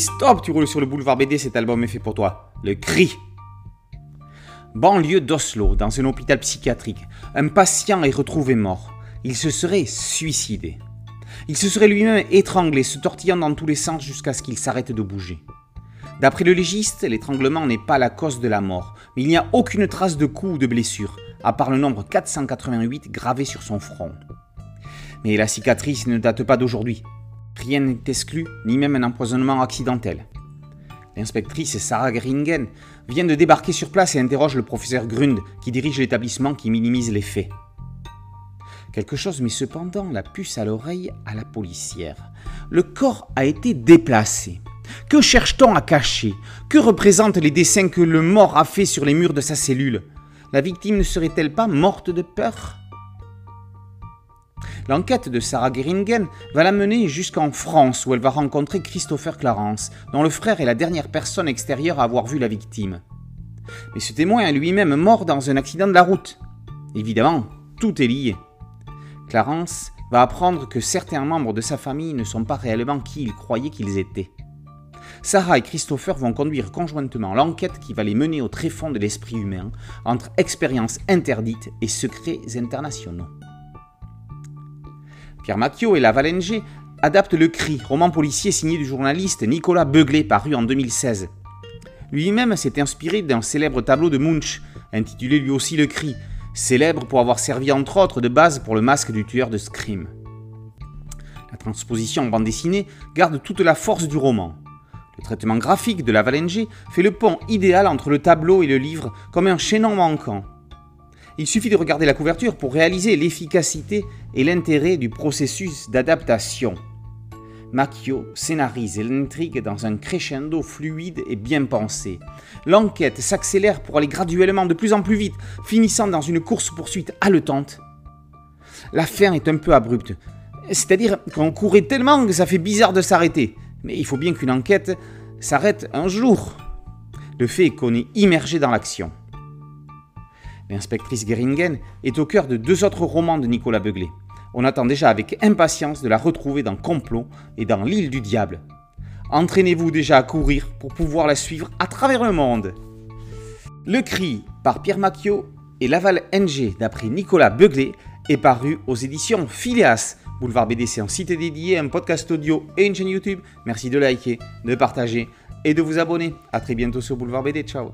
Stop, tu roules sur le boulevard BD, cet album est fait pour toi. Le cri. Banlieue d'Oslo, dans un hôpital psychiatrique, un patient est retrouvé mort. Il se serait suicidé. Il se serait lui-même étranglé, se tortillant dans tous les sens jusqu'à ce qu'il s'arrête de bouger. D'après le légiste, l'étranglement n'est pas la cause de la mort, mais il n'y a aucune trace de coup ou de blessure, à part le nombre 488 gravé sur son front. Mais la cicatrice ne date pas d'aujourd'hui. Rien n'est exclu, ni même un empoisonnement accidentel. L'inspectrice Sarah Geringen vient de débarquer sur place et interroge le professeur Grund, qui dirige l'établissement qui minimise les faits. Quelque chose met cependant la puce à l'oreille à la policière. Le corps a été déplacé. Que cherche-t-on à cacher? Que représentent les dessins que le mort a fait sur les murs de sa cellule? La victime ne serait-elle pas morte de peur? L'enquête de Sarah Geringen va la mener jusqu'en France où elle va rencontrer Christopher Clarence, dont le frère est la dernière personne extérieure à avoir vu la victime. Mais ce témoin est lui-même mort dans un accident de la route. Évidemment, tout est lié. Clarence va apprendre que certains membres de sa famille ne sont pas réellement qui il croyait qu'ils étaient. Sarah et Christopher vont conduire conjointement l'enquête qui va les mener au tréfonds de l'esprit humain, entre expériences interdites et secrets internationaux. Pierre Macchio et La Valenge adaptent Le Cri, roman policier signé du journaliste Nicolas Beuglet, paru en 2016. Lui-même s'est inspiré d'un célèbre tableau de Munch, intitulé lui aussi Le Cri, célèbre pour avoir servi entre autres de base pour le masque du tueur de Scream. La transposition en bande dessinée garde toute la force du roman. Le traitement graphique de La Valenge fait le pont idéal entre le tableau et le livre comme un chaînon manquant. Il suffit de regarder la couverture pour réaliser l'efficacité et l'intérêt du processus d'adaptation. Macchio scénarise l'intrigue dans un crescendo fluide et bien pensé. L'enquête s'accélère pour aller graduellement de plus en plus vite, finissant dans une course-poursuite haletante. La fin est un peu abrupte, c'est-à-dire qu'on courait tellement que ça fait bizarre de s'arrêter. Mais il faut bien qu'une enquête s'arrête un jour. Le fait est qu'on est immergé dans l'action. L'inspectrice Geringen est au cœur de deux autres romans de Nicolas Beuglet. On attend déjà avec impatience de la retrouver dans Complot et dans L'île du diable. Entraînez-vous déjà à courir pour pouvoir la suivre à travers le monde. Le cri par Pierre Macchio et Laval NG d'après Nicolas Beuglet est paru aux éditions Phileas. Boulevard BDC en site dédié, un podcast audio et une chaîne YouTube. Merci de liker, de partager et de vous abonner. A très bientôt sur Boulevard BD. Ciao